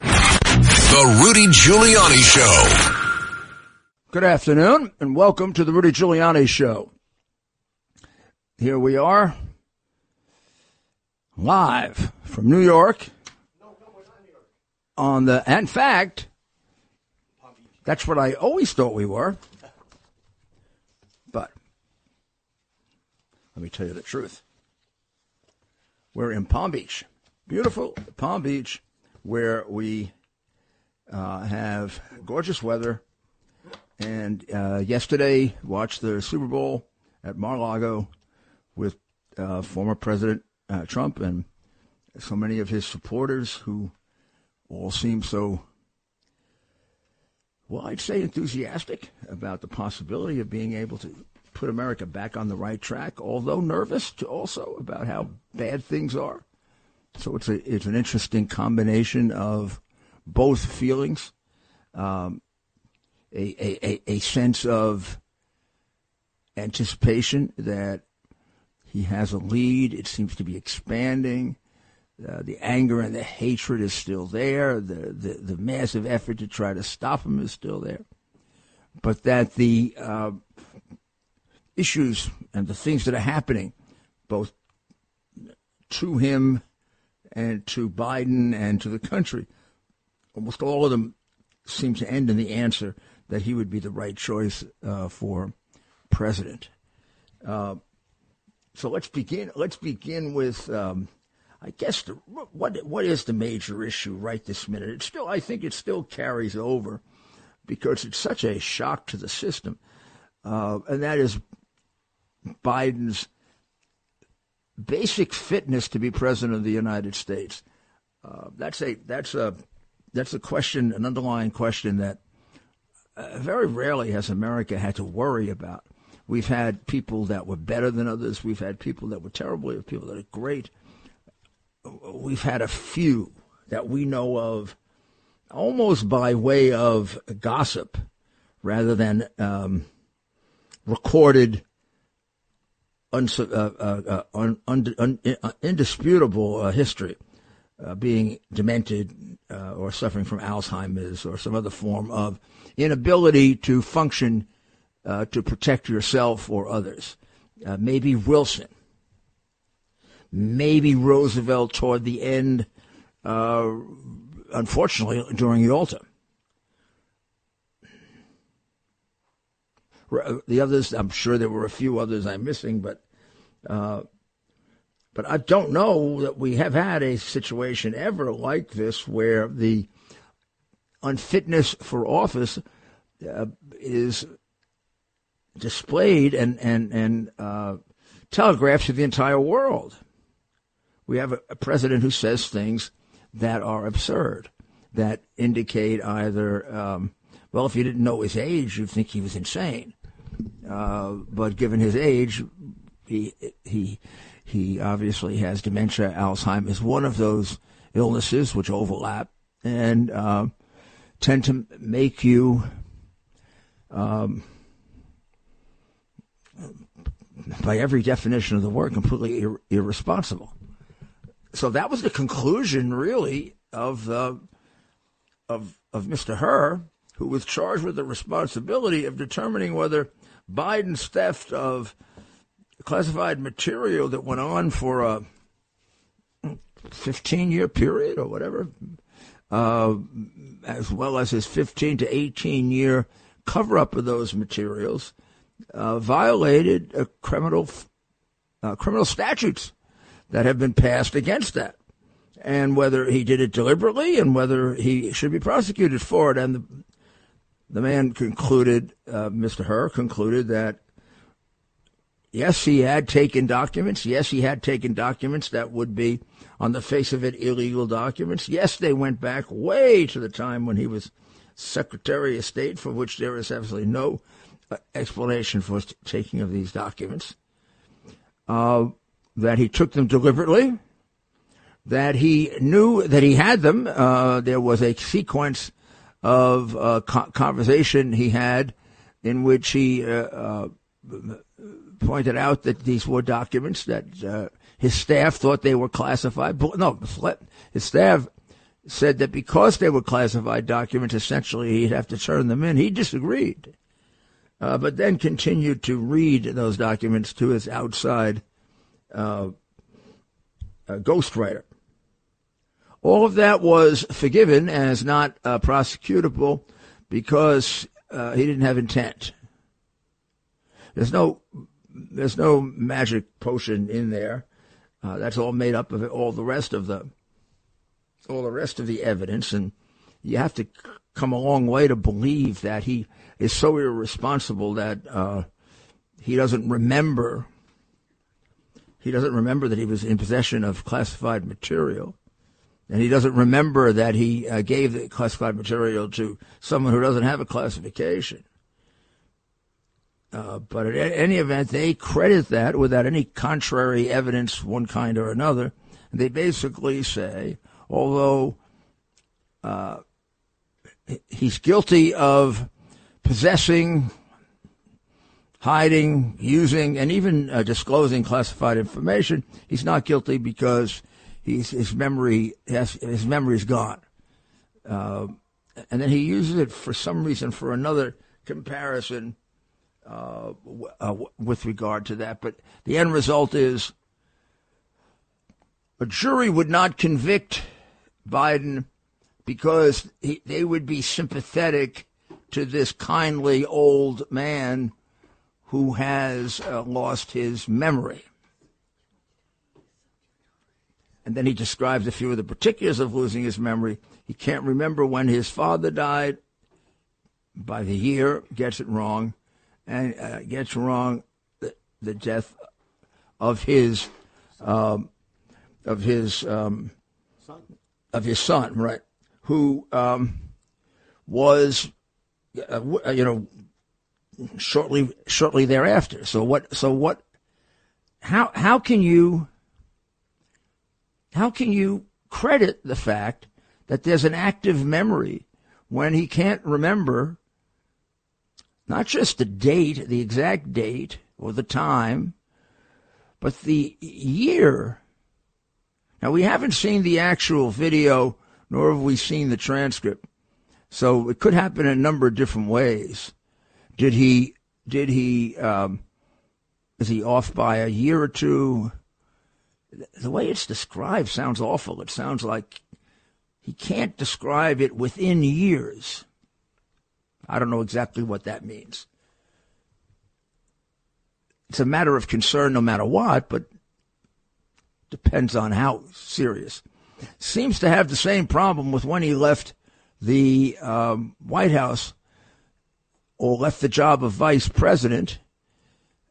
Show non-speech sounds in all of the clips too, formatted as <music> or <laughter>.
The Rudy Giuliani Show. Good afternoon, and welcome to the Rudy Giuliani Show. Here we are, live from New York. On the, in fact, that's what I always thought we were. But let me tell you the truth. We're in Palm Beach, beautiful Palm Beach, where we uh, have gorgeous weather. And uh, yesterday, watched the Super Bowl at Mar-a-Lago with uh, former President uh, Trump and so many of his supporters who all seem so, well, I'd say enthusiastic about the possibility of being able to put America back on the right track, although nervous also about how bad things are. So it's a it's an interesting combination of both feelings, um, a, a, a sense of anticipation that he has a lead. It seems to be expanding. Uh, the anger and the hatred is still there. The, the, the massive effort to try to stop him is still there. But that the uh, issues and the things that are happening, both to him and to Biden and to the country, almost all of them seem to end in the answer that he would be the right choice uh, for president. Uh, so let's begin. Let's begin with, um, I guess, the, what what is the major issue right this minute? It still, I think, it still carries over because it's such a shock to the system, uh, and that is Biden's basic fitness to be president of the United States. Uh, that's a that's a that's a question, an underlying question that uh, very rarely has America had to worry about. We've had people that were better than others. We've had people that were terrible. We have people that are great. We've had a few that we know of almost by way of gossip rather than um, recorded, uh, uh, uh, indisputable uh, history uh, being demented or suffering from Alzheimer's or some other form of inability to function to protect yourself or others. Maybe Wilson. Maybe Roosevelt toward the end, unfortunately, during Yalta. The others, I'm sure there were a few others I'm missing, but uh, but I don't know that we have had a situation ever like this where the unfitness for office uh, is displayed and and and uh, telegraphed to the entire world. We have a, a, president who says things that are absurd, that indicate either, um, well, if you didn't know his age, you'd think he was insane. Uh, but given his age, he he he obviously has dementia, Alzheimer's, is one of those illnesses which overlap and uh, tend to make you um, by every definition of the word, completely ir- irresponsible. So that was the conclusion, really, of the of of Mr. Hur, who was charged with the responsibility of determining whether Biden's theft of classified material that went on for a 15 year period or whatever, uh, as well as his 15 to 18 year cover up of those materials, uh, violated criminal uh, criminal statutes that have been passed against that, and whether he did it deliberately and whether he should be prosecuted for it. And the, the man concluded, uh, Mr. Hur concluded that yes, he had taken documents. Yes, he had taken documents that would be, on the face of it, illegal documents. Yes, they went back way to the time when he was Secretary of State, for which there is absolutely no uh, explanation for taking of these documents. Uh, that he took them deliberately, that he knew that he had them. Uh, there was a sequence of uh, co- conversation he had in which he uh, uh, pointed out that these were documents that uh, his staff thought they were classified. No, his staff said that because they were classified documents, essentially he'd have to turn them in. He disagreed, uh, but then continued to read those documents to his outside uh, ghostwriter. All of that was forgiven as not uh, prosecutable because uh, he didn't have intent. There's no there's no magic potion in there. Uh, that's all made up of all the rest of the all the rest of the evidence, and you have to come a long way to believe that he is so irresponsible that uh, he doesn't remember. He doesn't remember that he was in possession of classified material and he doesn't remember that he uh, gave the classified material to someone who doesn't have a classification. Uh, but in any event, they credit that without any contrary evidence, one kind or another. They basically say, although uh, he's guilty of possessing, hiding, using, and even uh, disclosing classified information, he's not guilty because his memory has, his memory is gone. Uh, and then he uses it for some reason for another comparison uh, w- uh, with regard to that. But the end result is a jury would not convict Biden because he, they would be sympathetic to this kindly old man who has uh, lost his memory. And then he describes a few of the particulars of losing his memory. He can't remember when his father died by the year, gets it wrong, and uh, gets wrong the, the, death of his um, of his um, of his son, right? Who um, was, uh, you know, shortly shortly thereafter. So what? So what? How how can you how can you credit the fact that there's an active memory when he can't remember not just the date, the exact date or the time, but the year? Now, we haven't seen the actual video, nor have we seen the transcript. So it could happen in a number of different ways. Did he, did he, um, is he off by a year or two? the way it's described sounds awful. It sounds like he can't describe it within years. I don't know exactly what that means. It's a matter of concern no matter what, but depends on how serious. Seems to have the same problem with when he left the um, White House or left the job of vice president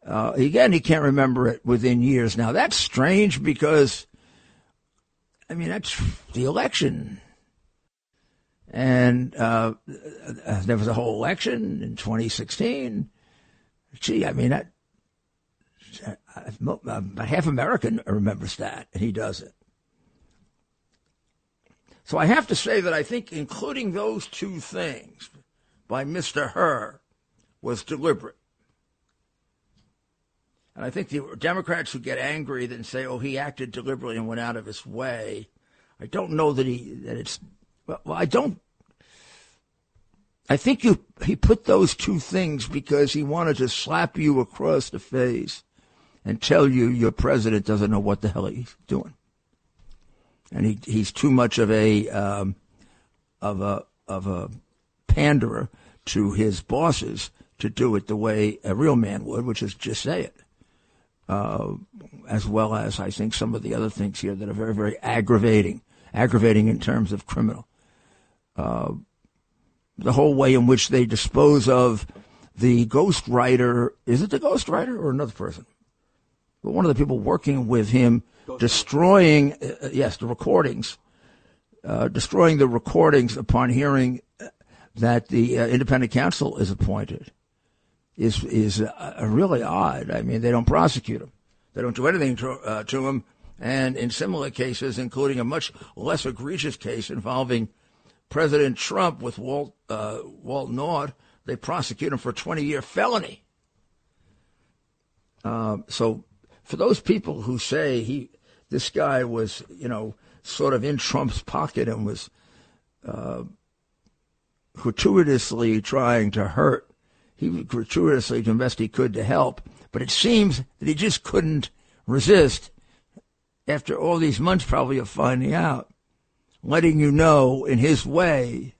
uh, again, he can't remember it within years. Now that's strange because, I mean, that's the election, and uh, there was a whole election in 2016. Gee, I mean, that, about half American remembers that, and he doesn't. So I have to say that I think including those two things by Mr. Hur was deliberate. And I think the Democrats who get angry and say, "Oh, he acted deliberately and went out of his way," I don't know that he that it's. Well, I don't. I think you he put those two things because he wanted to slap you across the face and tell you your president doesn't know what the hell he's doing, and he he's too much of a um, of a of a panderer to his bosses to do it the way a real man would, which is just say it uh, as well as I think some of the other things here that are very, very aggravating, aggravating in terms of criminal. Uh, the whole way in which they dispose of the ghostwriter. Is it the ghostwriter or another person? but one of the people working with him, destroying, uh, yes, the recordings, uh, destroying the recordings upon hearing that the uh, independent counsel is appointed is is uh, really odd. I mean, they don't prosecute him. They don't do anything to, uh, to him. And in similar cases, including a much less egregious case involving President Trump with Walt uh, Walt Nauta, they prosecute him for a 20-year felony. Uh, so, for those people who say he, this guy was, you know, sort of in Trump's pocket and was uh, gratuitously trying to hurt, he gratuitously doing best he could to help, but it seems that he just couldn't resist after all these months probably of finding out, letting you know in his way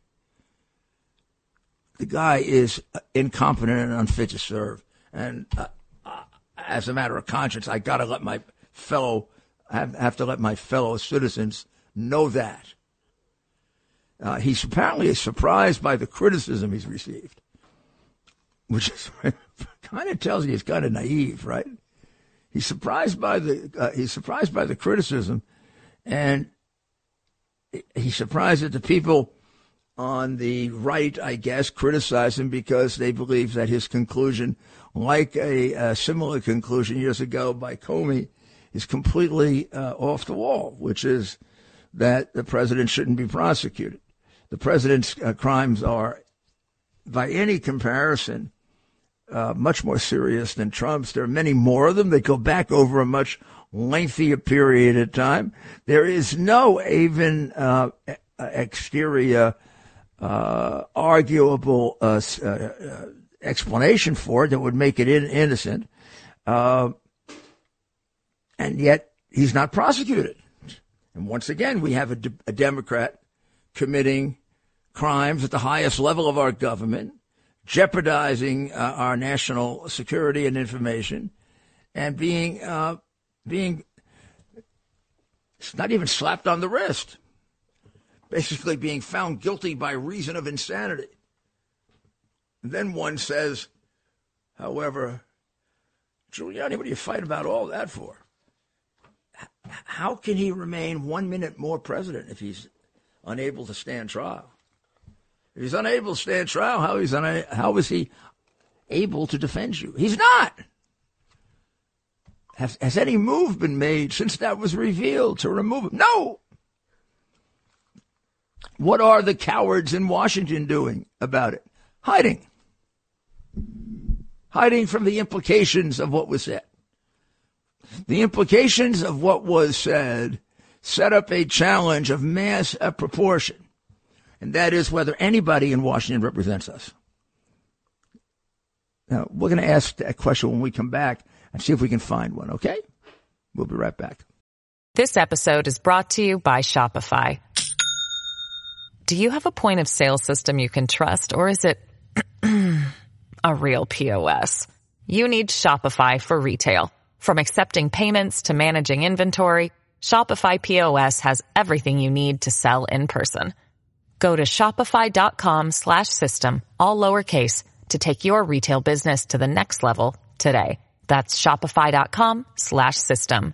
the guy is incompetent and unfit to serve. And uh, uh, as a matter of conscience, I got to let my fellow have, have to let my fellow citizens know that. Uh, he's apparently surprised by the criticism he's received, which is, <laughs> kind of tells you he's kind of naive, right? He's surprised by the uh, he's surprised by the criticism, and he's surprised that the people on the right, I guess, criticize him because they believe that his conclusion, like a, a similar conclusion years ago by Comey, is completely uh, off the wall, which is that the president shouldn't be prosecuted. The president's uh, crimes are, by any comparison, uh, much more serious than Trump's. There are many more of them They go back over a much lengthier period of time. There is no even uh, exterior uh, arguable uh, uh, explanation for it that would make it in- innocent, uh, and yet he's not prosecuted. And once again, we have a, de- a Democrat committing crimes at the highest level of our government, jeopardizing uh, our national security and information, and being uh, being not even slapped on the wrist basically being found guilty by reason of insanity. And then one says, however, Giuliani, what do you fight about all that for? How can he remain one minute more president if he's unable to stand trial? If he's unable to stand trial, how is una- how is he able to defend you? He's not. Has, has any move been made since that was revealed to remove him? No. What are the cowards in Washington doing about it? Hiding. Hiding from the implications of what was said. The implications of what was said set up a challenge of mass of proportion, and that is whether anybody in Washington represents us. Now, we're going to ask that question when we come back and see if we can find one, okay? We'll be right back. This episode is brought to you by Shopify. Do you have a point of sale system you can trust, or is it <clears throat> a real POS? You need Shopify for retail. From accepting payments to managing inventory, Shopify POS has everything you need to sell in person. Go to shopify.com slash system, all lowercase, to take your retail business to the next level today. That's shopify.com slash system.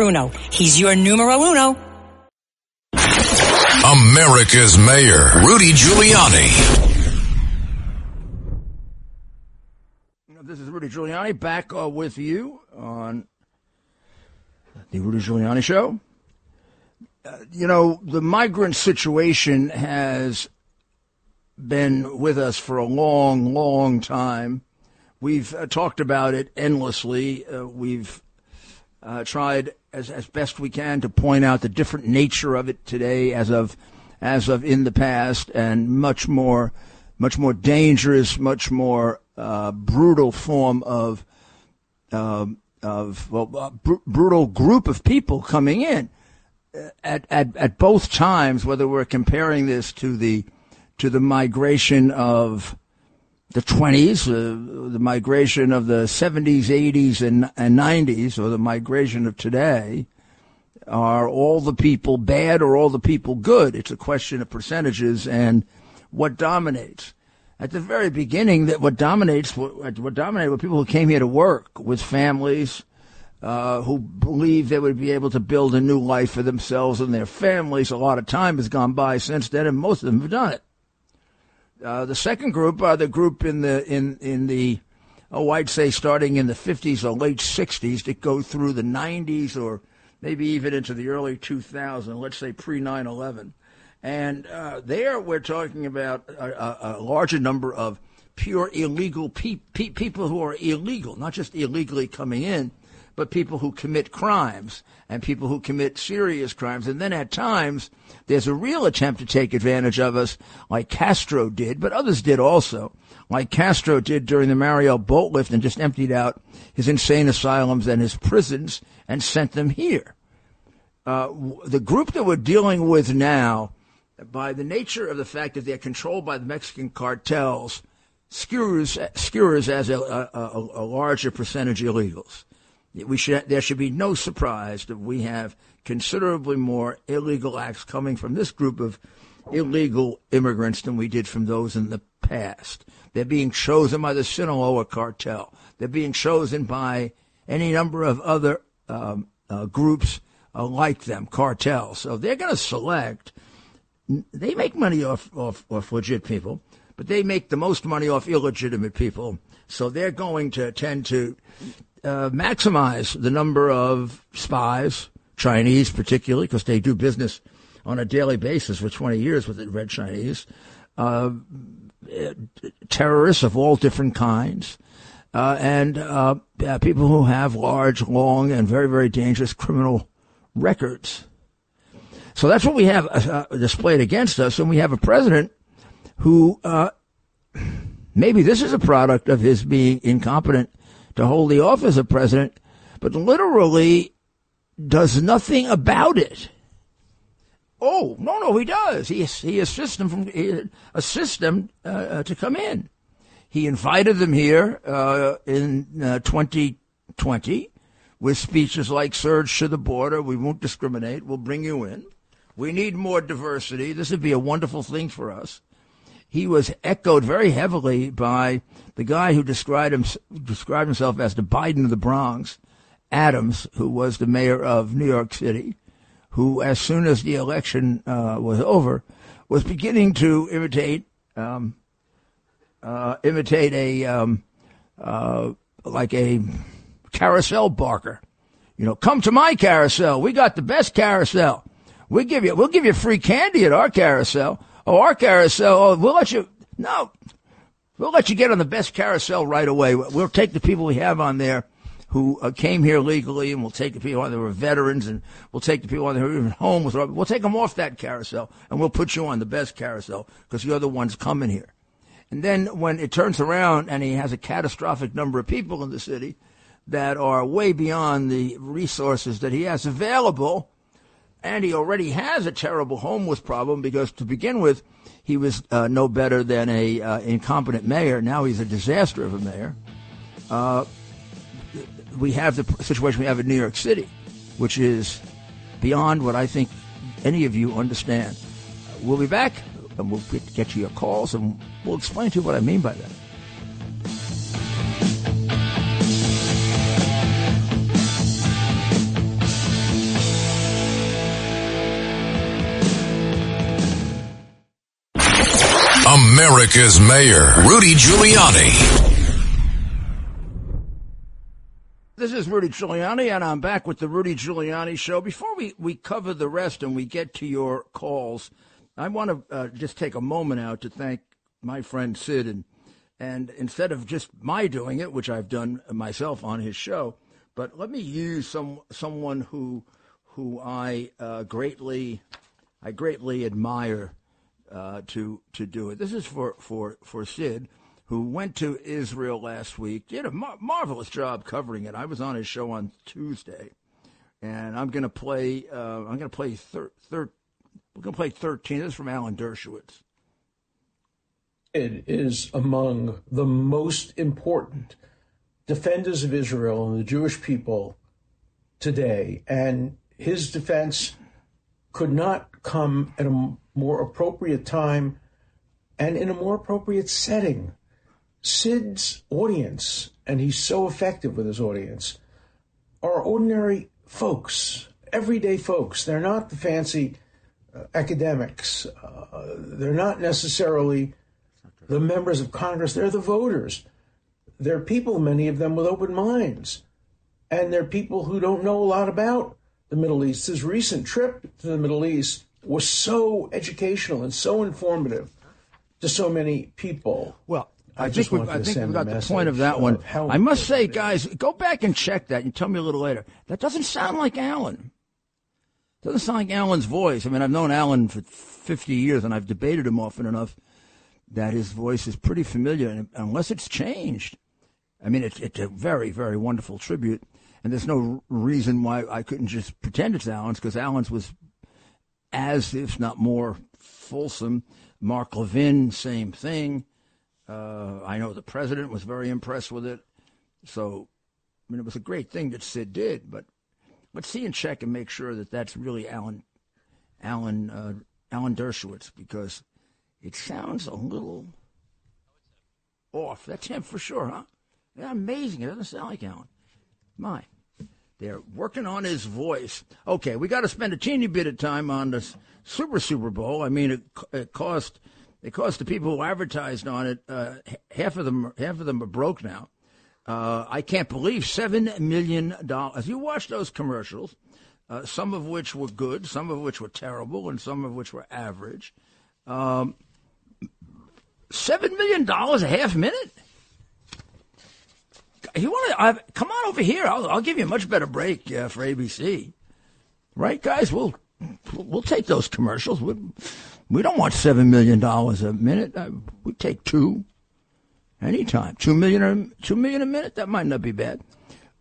Bruno. He's your numero uno. America's Mayor, Rudy Giuliani. This is Rudy Giuliani back uh, with you on the Rudy Giuliani Show. Uh, you know, the migrant situation has been with us for a long, long time. We've uh, talked about it endlessly. Uh, we've uh, tried as, as best we can to point out the different nature of it today as of as of in the past and much more much more dangerous much more uh, brutal form of uh, of well, a br- brutal group of people coming in uh, at, at at both times. Whether we're comparing this to the to the migration of the 20s, uh, the migration of the 70s, 80s, and, and 90s, or the migration of today, are all the people bad or all the people good? It's a question of percentages and what dominates. At the very beginning, that what dominates, what, what dominated were people who came here to work with families, uh, who believed they would be able to build a new life for themselves and their families. A lot of time has gone by since then, and most of them have done it. Uh, the second group are the group in the in in the oh I'd say starting in the 50s or late 60s that go through the 90s or maybe even into the early 2000s. Let's say pre 9/11, and uh, there we're talking about a, a, a, larger number of pure illegal pe- pe- people who are illegal, not just illegally coming in, but people who commit crimes and people who commit serious crimes. And then at times, there's a real attempt to take advantage of us, like Castro did, but others did also, like Castro did during the Mariel boat lift and just emptied out his insane asylums and his prisons and sent them here. Uh, the group that we're dealing with now, by the nature of the fact that they're controlled by the Mexican cartels, skewers, skewers as a, a, a larger percentage illegals. We should, there should be no surprise that we have considerably more illegal acts coming from this group of illegal immigrants than we did from those in the past. They're being chosen by the Sinaloa cartel. They're being chosen by any number of other um, uh, groups uh, like them, cartels. So they're going to select. They make money off, off, off legit people, but they make the most money off illegitimate people. So they're going to tend to uh, maximize the number of spies, Chinese particularly, because they do business on a daily basis for 20 years with the Red Chinese, uh, terrorists of all different kinds, uh, and uh, people who have large, long, and very, very dangerous criminal records. So that's what we have uh, displayed against us, and we have a president who uh, maybe this is a product of his being incompetent to hold the office of president, but literally does nothing about it. Oh no, no, he does. He he assists them from he assists them uh, uh to come in. He invited them here uh, in 2020 uh, with speeches like "Surge to the border. We won't discriminate. We'll bring you in. We need more diversity. This would be a wonderful thing for us." He was echoed very heavily by the guy who described, him, described himself as the Biden of the Bronx, Adams, who was the mayor of New York City, who, as soon as the election uh, was over, was beginning to imitate um, uh, imitate a um, uh, like a carousel barker. You know, come to my carousel. We got the best carousel. We give you we'll give you free candy at our carousel. Oh, our carousel. Oh, we'll let you. No, we'll let you get on the best carousel right away. We'll take the people we have on there who uh, came here legally, and we'll take the people on there who are veterans, and we'll take the people on there who are even home. homeless. We'll take them off that carousel, and we'll put you on the best carousel because you're the ones coming here. And then when it turns around and he has a catastrophic number of people in the city that are way beyond the resources that he has available, and he already has a terrible homeless problem because to begin with, he was uh, no better than a uh, incompetent mayor. Now he's a disaster of a mayor. Uh, we have the situation we have in New York City, which is beyond what I think any of you understand. We'll be back and we'll get, get you your calls and we'll explain to you what I mean by that. America's Mayor, Rudy Giuliani. This is Rudy Giuliani, and I'm back with the Rudy Giuliani Show. Before we, we cover the rest and we get to your calls, I want to uh, just take a moment out to thank my friend Sid. And, and instead of just my doing it, which I've done myself on his show, but let me use some someone who who I uh, greatly I greatly admire uh, to to do it. This is for for for Sid, who went to Israel last week, did a mar- marvelous job covering it. I was on his show on Tuesday, and I'm going to play. Uh, I'm going to play thir- We're going to play 13. This is from Alan Dershowitz. It is among the most important defenders of Israel and the Jewish people today, and his defense could not come at a more appropriate time and in a more appropriate setting. Sid's audience, and he's so effective with his audience, are ordinary folks, everyday folks. They're not the fancy uh, academics. Uh, they're not necessarily the members of Congress. They're the voters. They're people, many of them, with open minds. And they're people who don't know a lot about the Middle East. His recent trip to the Middle East was so educational and so informative to so many people. Well, I, I think just we, I to think we got the point of that one. I must say, guys, go back and check that and tell me a little later. That doesn't sound like Alan. Doesn't sound like Alan's voice. I mean, I've known Alan for 50 years, and I've debated him often enough that his voice is pretty familiar, and unless it's changed. I mean, it's, it's a very, very wonderful tribute, and there's no reason why I couldn't just pretend it's Alan's, because Alan's was as, if not more, fulsome. Mark Levin, same thing. Uh, I know the president was very impressed with it. So, I mean, it was a great thing that Sid did, but let's see and check and make sure that that's really Alan, Alan, uh, Alan Dershowitz, because it sounds a little off. That's him for sure, huh? Yeah, amazing. It doesn't sound like Alan. My, they're working on his voice. Okay, we got to spend a teeny bit of time on this Super Super Bowl. I mean, it, it cost it cost the people who advertised on it uh, half of them half of them are broke now. Uh, I can't believe seven million dollars. You watch those commercials, uh, some of which were good, some of which were terrible, and some of which were average. Um, seven million dollars a half minute. You want to come on over here? I'll, I'll give you a much better break uh, for ABC, right, guys? We'll we'll take those commercials. We, we don't want seven million dollars a minute. Uh, we take two, anytime. Two million or two million a minute. That might not be bad.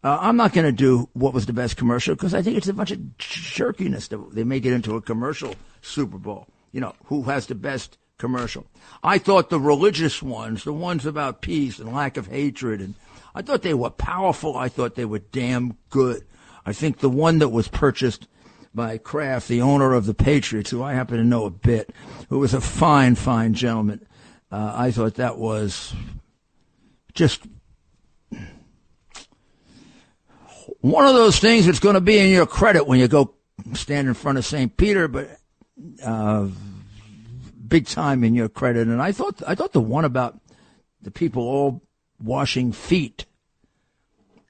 Uh, I'm not going to do what was the best commercial because I think it's a bunch of jerkiness. That they make it into a commercial Super Bowl. You know who has the best commercial? I thought the religious ones, the ones about peace and lack of hatred, and I thought they were powerful. I thought they were damn good. I think the one that was purchased by Kraft, the owner of the Patriots, who I happen to know a bit, who was a fine, fine gentleman. Uh, I thought that was just one of those things that's going to be in your credit when you go stand in front of St. Peter, but uh, big time in your credit. And I thought I thought the one about the people all washing feet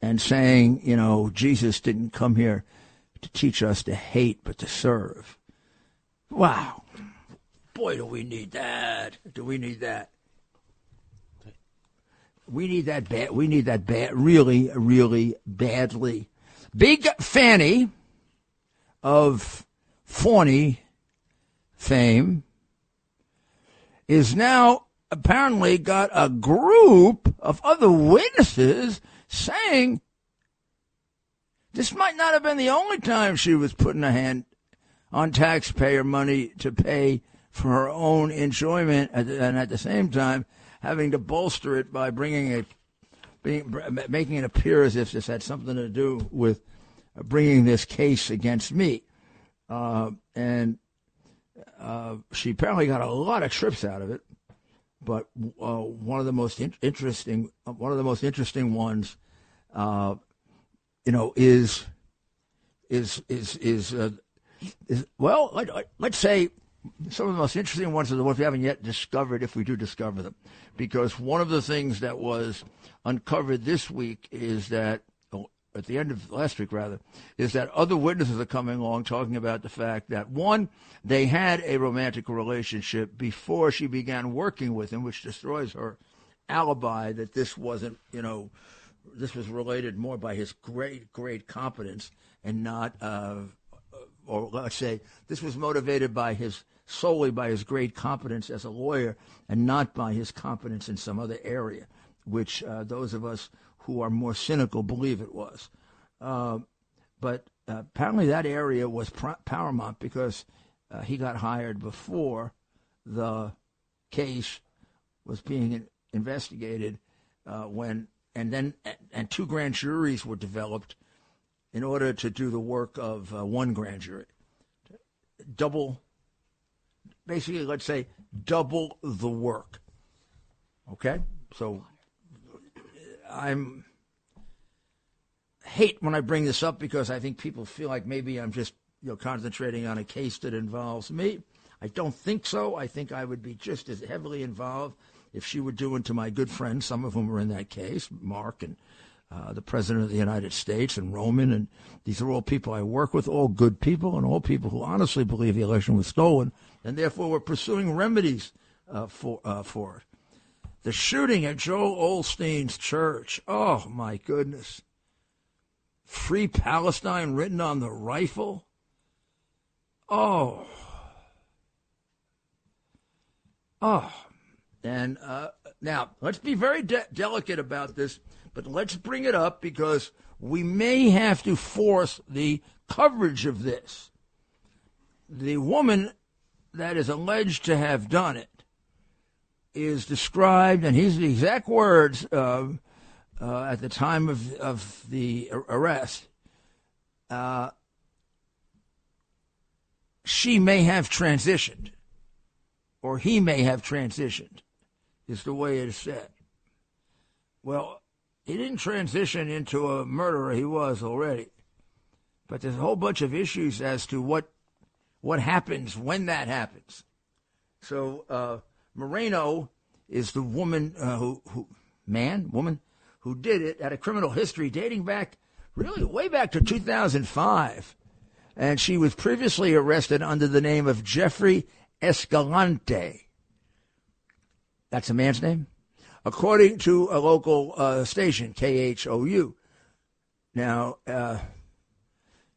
and saying, you know, Jesus didn't come here to teach us to hate, but to serve. Wow. Boy, do we need that. Do we need that? We need that bad. We need that bad, really, really badly. Big Fanny of Fawny fame is now apparently got a group of other witnesses saying this might not have been the only time she was putting a hand on taxpayer money to pay for her own enjoyment, and at the same time having to bolster it by bringing a being, making it appear as if this had something to do with bringing this case against me. Uh, and uh, she apparently got a lot of trips out of it. But uh, one of the most in- interesting, one of the most interesting ones, uh, you know, is is is is, uh, is well, let, let's say some of the most interesting ones are the ones we haven't yet discovered, if we do discover them, because one of the things that was uncovered this week is that at the end of last week rather, is that other witnesses are coming along talking about the fact that one, they had a romantic relationship before she began working with him, which destroys her alibi that this wasn't, you know, this was related more by his great, great competence and not, uh, or let's say this was motivated by his solely by his great competence as a lawyer and not by his competence in some other area, which uh, those of us who are more cynical believe it was. Uh, but uh, apparently that area was pr- paramount because uh, he got hired before the case was being investigated uh, when and then and two grand juries were developed in order to do the work of one grand jury. Double, basically, let's say double the work. Okay, so I'm hate when I bring this up because I think people feel like maybe I'm just you know concentrating on a case that involves me. I don't think so. I think I would be just as heavily involved if she were doing to my good friends, some of whom are in that case, Mark and uh, the President of the United States and Roman, and these are all people I work with, all good people, and all people who honestly believe the election was stolen, and therefore we're pursuing remedies uh, for uh, for it. The shooting at Joel Osteen's church. Oh my goodness! Free Palestine written on the rifle. Oh. Oh. And uh, now, let's be very de- delicate about this, but let's bring it up because we may have to force the coverage of this. The woman that is alleged to have done it is described, and he's the exact words uh, uh, at the time of, of the arrest. Uh, she may have transitioned, or he may have transitioned is the way it is said. Well, he didn't transition into a murderer, he was already. But there's a whole bunch of issues as to what what happens when that happens. So uh, Moreno is the woman uh, who, who man woman who did it had a criminal history dating back really way back to 2005, and she was previously arrested under the name of Jeffrey Escalante. That's a man's name? According to a local uh, station, KHOU. Now, uh,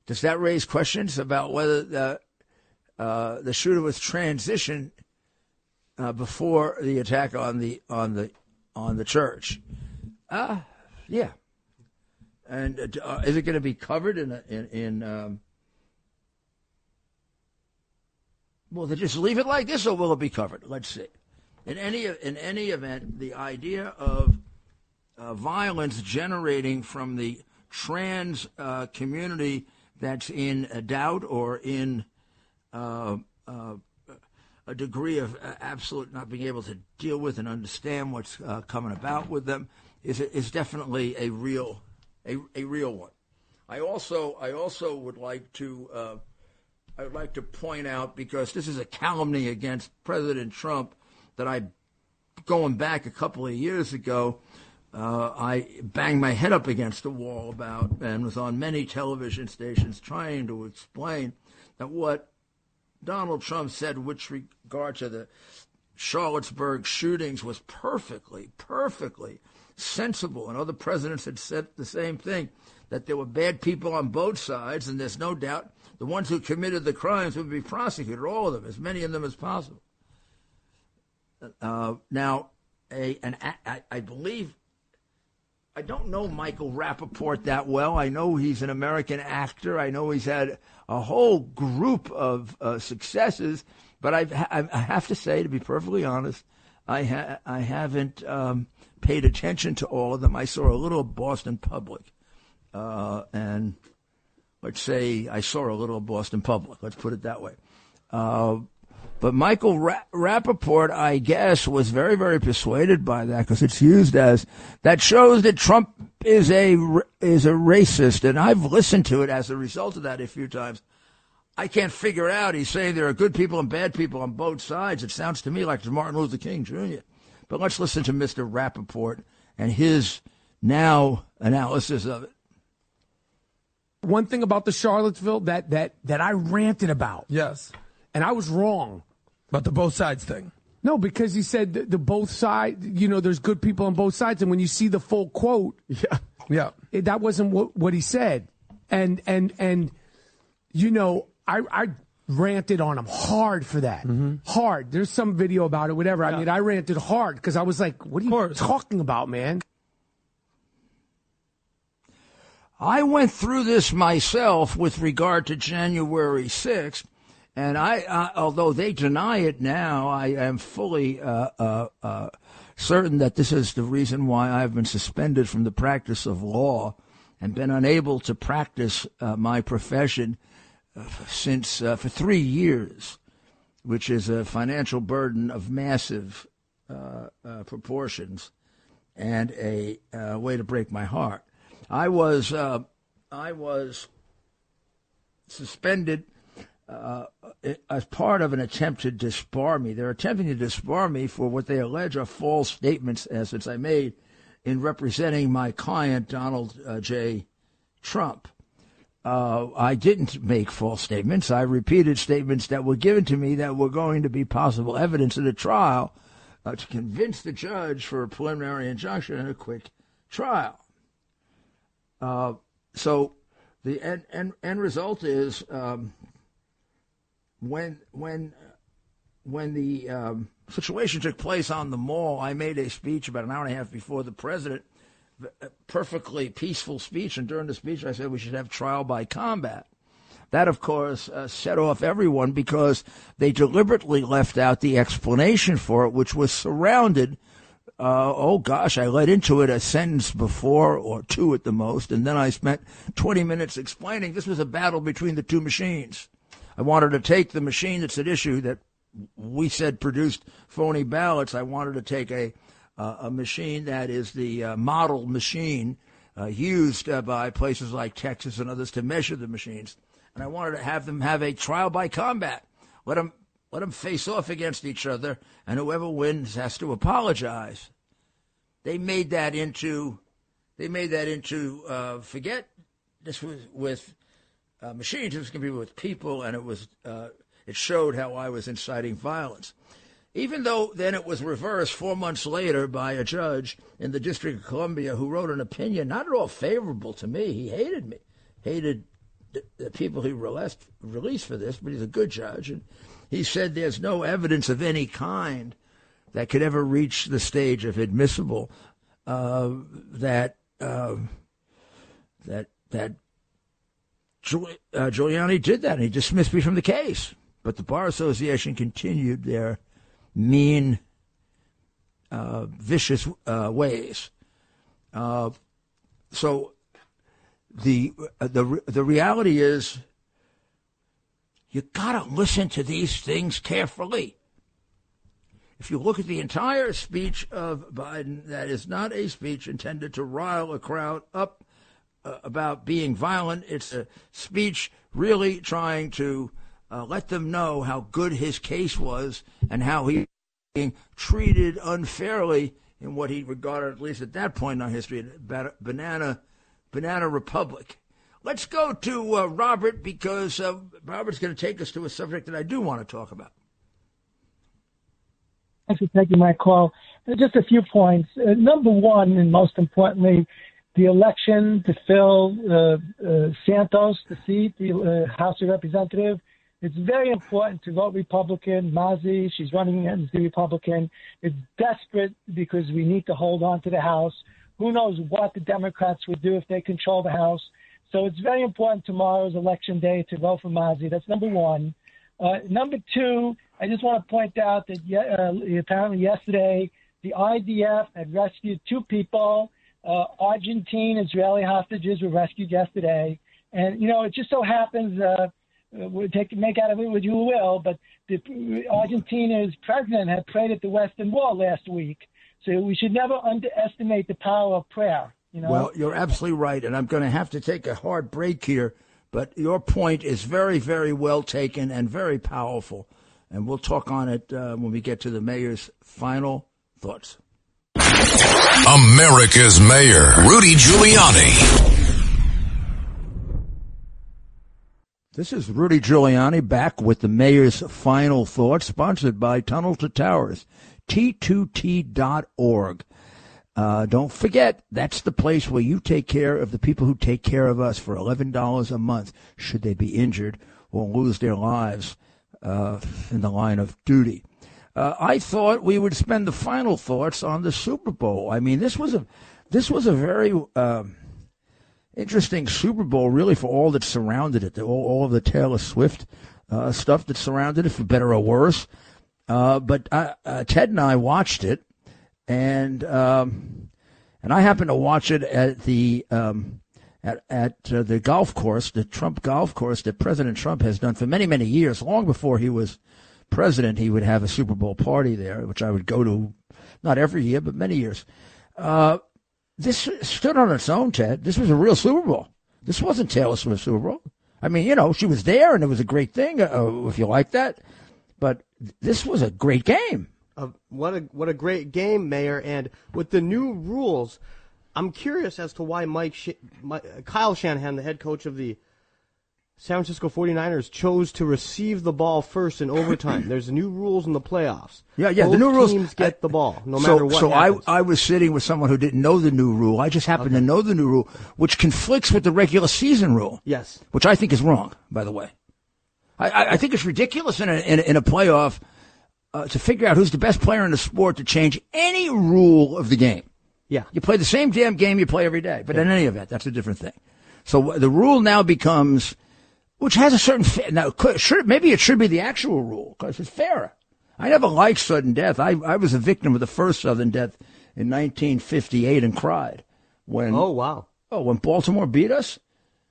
does that raise questions about whether the, uh, the shooter was transitioned uh, before the attack on the on the on the church? Uh, yeah. And uh, is it going to be covered in in, in um, Will they just leave it like this, or will it be covered? Let's see. In any in any event, the idea of uh, violence generating from the trans uh, community that's in doubt or in uh, uh, a degree of uh, absolute not being able to deal with and understand what's uh, coming about with them is is definitely a real a, a real one. I also I also would like to I would like to point out because this is a calumny against President Trump that I, going back a couple of years ago, uh, I banged my head up against the wall about and was on many television stations trying to explain that what Donald Trump said with regard to the Charlottesburg shootings was perfectly, perfectly sensible. And other presidents had said the same thing that there were bad people on both sides, and there's no doubt the ones who committed the crimes would be prosecuted, all of them, as many of them as possible. Uh, now, a, an, I believe, I don't know Michael Rapaport that well. I know he's an American actor. I know he's had a whole group of uh, successes, but I've, I have to say, to be perfectly honest, I, ha- I haven't um, paid attention to all of them. I saw a little Boston Public, uh, and let's say I saw a little Boston Public. Let's put it that way. Uh, but Michael Ra- Rapaport, I guess, was very, very persuaded by that because it's used as that shows that Trump is a is a racist, and I've listened to it as a result of that a few times. I can't figure out. He's saying there are good people and bad people on both sides. It sounds to me like it's Martin Luther King Jr. But let's listen to Mr. Rapaport and his now analysis of it. One thing about the Charlottesville that that that I ranted about. Yes. And I was wrong. About the both sides thing. No, because he said the, the both sides, you know, there's good people on both sides. And when you see the full quote, yeah, yeah, it, that wasn't what, what he said. And, and, and, you know, I, I ranted on him hard for that. Mm-hmm. Hard. There's some video about it, whatever. I mean, I ranted hard because I was like, what are you talking about, man? I went through this myself with regard to January 6th, and I, uh, although they deny it now, I am fully uh, uh, uh, certain that this is the reason why I've been suspended from the practice of law and been unable to practice uh, my profession uh, since for three years, which is a financial burden of massive proportions and a way to break my heart. I was I was suspended uh, as part of an attempt to disbar me. They're attempting to disbar me for what they allege are false statements, as since I made in representing my client Donald uh, J. Trump. Uh, I didn't make false statements. I repeated statements that were given to me that were going to be possible evidence in a trial uh, to convince the judge for a preliminary injunction and a quick trial. Uh, so the end, end, end result is um, when when when the um, situation took place on the mall, I made a speech about an hour and a half before the president, a perfectly peaceful speech, and during the speech I said we should have trial by combat. That, of course, uh, set off everyone because they deliberately left out the explanation for it, which was surrounded uh, oh gosh, I led into it a sentence before or two at the most, and then I spent 20 minutes explaining this was a battle between the two machines. I wanted to take the machine that's at issue that we said produced phony ballots. I wanted to take a uh, a machine that is the uh, model machine uh, used uh, by places like Texas and others to measure the machines, and I wanted to have them have a trial by combat. Let them let them face off against each other, and whoever wins has to apologize. They made that into, they made that into. Uh, forget this was with uh, machines. It be with people, and it was. Uh, it showed how I was inciting violence. Even though then it was reversed four months later by a judge in the District of Columbia who wrote an opinion not at all favorable to me. He hated me, hated the, the people he released, released for this, but he's a good judge. And he said there's no evidence of any kind that could ever reach the stage of admissible uh, that uh, that that Giul- uh, Giuliani did that, and he dismissed me from the case. But the bar association continued their mean, uh, vicious uh, ways. Uh, so the the the reality is you got to listen to these things carefully. If you look at the entire speech of Biden, that is not a speech intended to rile a crowd up uh, about being violent. It's a speech really trying to uh, let them know how good his case was and how he was being treated unfairly in what he regarded, at least at that point in our history, banana banana republic. Let's go to uh, Robert because uh, Robert's going to take us to a subject that I do want to talk about. Thanks for taking my call. Just a few points. Uh, number one, and most importantly, the election to fill uh, uh, Santos, the seat, the House of Representative. It's very important to vote Republican. Mazi, she's running as the Republican. It's desperate because we need to hold on to the House. Who knows what the Democrats would do if they control the House? So it's very important tomorrow's election day to vote for Mazi. That's number one. Uh, number two, I just want to point out that uh, apparently yesterday the IDF had rescued two people. Uh, Argentine Israeli hostages were rescued yesterday, and you know it just so happens. Uh, we'll take make out of it what you will, but the, Argentina's president had prayed at the Western Wall last week, so we should never underestimate the power of prayer. You know? Well, you're absolutely right, and I'm going to have to take a hard break here. But your point is very, very well taken and very powerful, and we'll talk on it uh, when we get to the mayor's final thoughts. America's mayor, Rudy Giuliani. This is Rudy Giuliani back with the mayor's final thoughts, sponsored by Tunnel to Towers, T2T.org. Uh, don't forget, that's the place where you take care of the people who take care of us for $11 a month, should they be injured or lose their lives uh, in the line of duty. Uh, I thought we would spend the final thoughts on the Super Bowl. I mean, this was a this was a very um, interesting Super Bowl, really, for all that surrounded it, all, all of the Taylor Swift uh, stuff that surrounded it, for better or worse. Uh, but I, uh, Ted and I watched it, and um, and I happened to watch it at the um, at at uh, the golf course, the Trump golf course that President Trump has done for many many years, long before he was president. He would have a Super Bowl party there, which I would go to, not every year, but many years. Uh, this stood on its own, Ted. This was a real Super Bowl. This wasn't Taylor Swift's Super Bowl. I mean, you know, she was there, and it was a great thing, uh, if you like that. But this was a great game. Uh, what a what a great game, Mayor! And with the new rules, I'm curious as to why Mike, Sh- Mike Kyle Shanahan, the head coach of the San Francisco 49ers chose to receive the ball first in overtime. <clears throat> There's new rules in the playoffs. Yeah, yeah, Both the new rules teams get the ball no so, matter what. So I, happens. I was sitting with someone who didn't know the new rule. I just happened to know the new rule, which conflicts with the regular season rule. Yes. Which I think is wrong, by the way. I, I, I think it's ridiculous in a, in a, in a playoff uh, to figure out who's the best player in the sport to change any rule of the game. Yeah. You play the same damn game you play every day. But in any event, that's a different thing. So the rule now becomes, which has a certain, fa- now, could, should, maybe it should be the actual rule because it's fairer. I never liked sudden death. I, I was a victim of the first sudden death in 1958 and cried when, Oh wow. oh, when Baltimore beat us.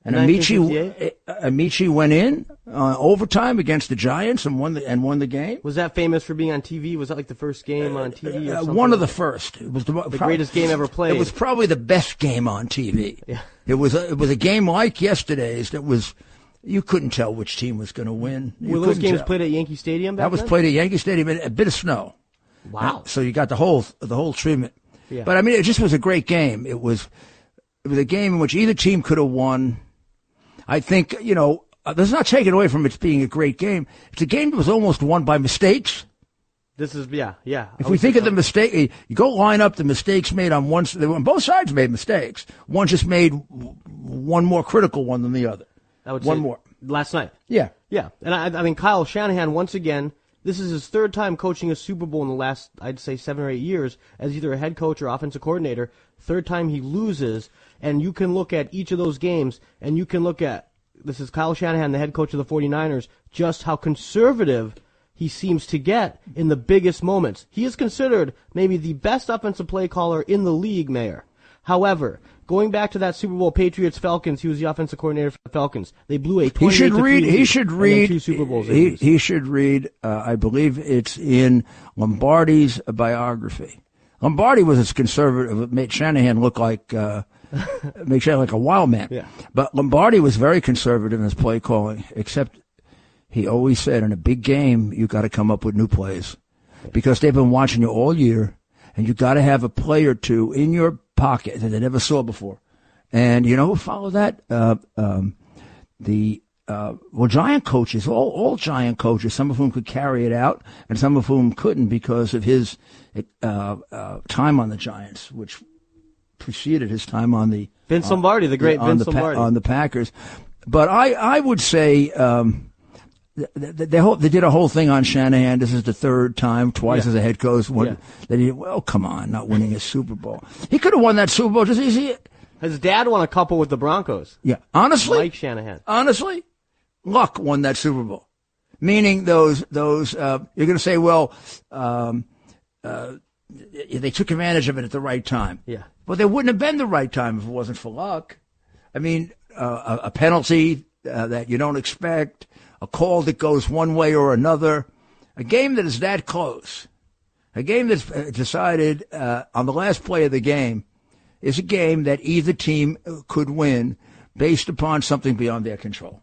And Ameche, Ameche went in uh, overtime against the Giants and won the and won the game. Was that famous for being on TV? Was that like the first game on TV? Uh, something? one of the first. It was the, The greatest game ever played. It was probably the best game on TV. Yeah. It was a, it was a game like yesterday's that was you couldn't tell which team was going to win. You Were those games tell. played at Yankee Stadium? That was then? played at Yankee Stadium in a bit of snow. Wow. So you got the whole the whole treatment. Yeah. But I mean, it just was a great game. It was it was a game in which either team could have won. I think you know. Uh, that's not taken away from it being a great game. It's a game that was almost won by mistakes. This is yeah yeah. If we think of the mistake, you go line up the mistakes made on one. Both sides made mistakes. One just made one more critical one than the other. I would one more. last night. Yeah. Yeah, and I, I mean Kyle Shanahan once again. This is his third time coaching a Super Bowl in the last, I'd say, seven or eight years as either a head coach or offensive coordinator. Third time he loses, and you can look at each of those games, and you can look at this is Kyle Shanahan, the head coach of the 49ers, just how conservative he seems to get in the biggest moments. He is considered maybe the best offensive play caller in the league, Mayor. However, going back to that Super Bowl Patriots Falcons, he was the offensive coordinator for the Falcons. They blew a He should read. He should read. two Super Bowls. He, he should read. Uh, I believe it's in Lombardi's biography. Lombardi was as conservative. It made Shanahan look like uh, <laughs> made Shanahan like a wild man. Yeah. But Lombardi was very conservative in his play calling. Except he always said, in a big game, you got to come up with new plays because they've been watching you all year, and you got to have a play or two in your pocket that they never saw before. And you know who followed that? Uh, um, the uh, well, giant coaches, all all giant coaches, some of whom could carry it out, and some of whom couldn't because of his uh, uh, time on the Giants, which preceded his time on the Vince Lombardi, the great on Vince the Lombardi. on the Packers. But I I would say. Um, th- th- they, whole, they did a whole thing on Shanahan. This is the third time, twice Yeah. as a head coach. One, Yeah. that he, well, come on, not winning a Super Bowl. He could have won that Super Bowl just easy. His dad won a couple with the Broncos. Yeah, honestly, Mike Shanahan. honestly, Luck won that Super Bowl. Meaning those those uh, you're going to say, well, um, uh, they took advantage of it at the right time. Yeah. but they wouldn't have been the right time if it wasn't for luck. I mean, uh, a, a penalty uh, that you don't expect, a call that goes one way or another, a game that is that close, a game that's uh, decided uh, on the last play of the game is a game that either team uh, could win based upon something beyond their control.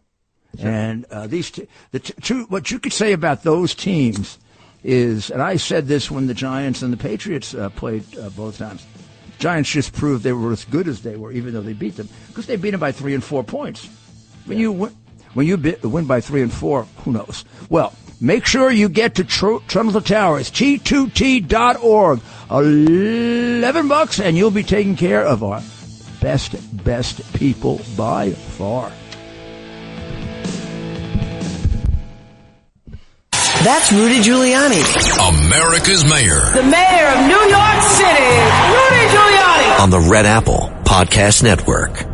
And uh, these t- the t- two, what you could say about those teams is, and I said this when the Giants and the Patriots uh, played uh, both times. Giants just proved they were as good as they were, even though they beat them, because they beat them by three and four points. When you win, when you bi- win by three and four, who knows? Well, make sure you get to Tr- Tunnel to Towers, t2t.org. Eleven bucks, and you'll be taking care of our best, best people by far. That's Rudy Giuliani. America's mayor. The mayor of New York City, Rudy Giuliani. On the Red Apple Podcast Network.